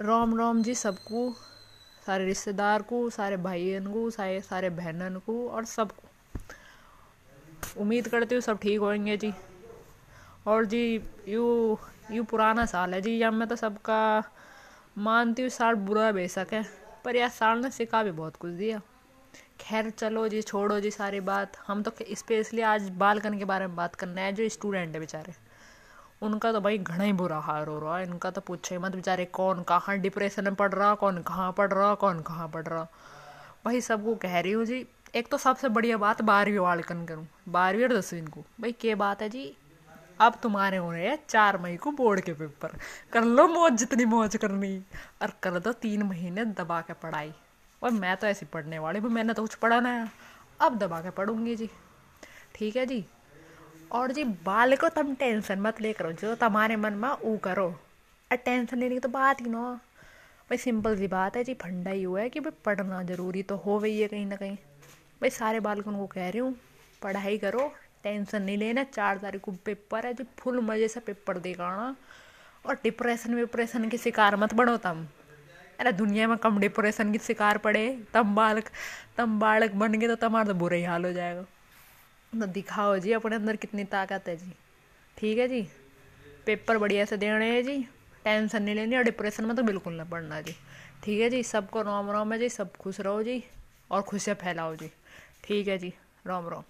राम राम जी सबको, सारे रिश्तेदार को, सारे भाइयों को, सारे सारे बहनों को और सबको। उम्मीद करती हूँ सब ठीक होंगे जी। और जी, यू यू पुराना साल है जी, या मैं तो सबका मानती हूँ साल बुरा बेशक है, पर यह साल ने सिखा भी बहुत कुछ दिया। खैर चलो जी, छोड़ो जी सारी बात। हम तो स्पेशली आज बालकन के बारे में बात करना है, जो स्टूडेंट है बेचारे। उनका तो भाई घना ही बुरा हाल हो रहा है। इनका तो पूछे मत बेचारे, कौन कहाँ डिप्रेशन में पड़ रहा, कौन कहाँ पढ़ रहा, कौन कहाँ पढ़ रहा। भाई सबको कह रही हूँ जी, एक तो सबसे बढ़िया बात बारहवीं वालकन करूँ। बारहवीं और दसवीं को भाई क्या बात है जी? अब तुम्हारे हो रहे हैं चार मई को बोर्ड के पेपर। कर लो मौज जितनी मौज करनी। और कर दो तीन महीने दबा के पढ़ाई। और मैं तो ऐसी पढ़ने वाली भाई मैंने तो कुछ पढ़ा ना अब दबा के पढ़ूँगी जी। ठीक है जी? और जी बाल को तुम टेंशन मत ले करो, जो तुम्हारे मन में वो करो। और टेंशन लेने की तो बात ही ना। भाई सिंपल सी बात है जी, फंडा ही हुआ है कि भाई पढ़ना ज़रूरी तो हो गई है कहीं ना कहीं। भाई सारे बालकों को कह रही हूँ, पढ़ाई करो, टेंशन नहीं लेना, चार तारीख को पेपर है जी, फुल मज़े से पेपर देगा और डिप्रेशन विप्रेशन के शिकार मत बढ़ो तुम। अरे दुनिया में कम डिप्रेशन की शिकार पड़े, तम बालक तम बालक बन गए तो तुम्हारा तो बुरा ही हाल हो जाएगा। दिखाओ जी, अपने अंदर कितनी ताकत है जी। ठीक है जी? पेपर बढ़िया से देने हैं जी। टेंशन नहीं लेनी और डिप्रेशन में तो बिल्कुल ना पड़ना जी। ठीक है जी? सबको राम राम है जी, सब खुश रहो जी और खुशियाँ फैलाओ जी। ठीक है जी? राम राम।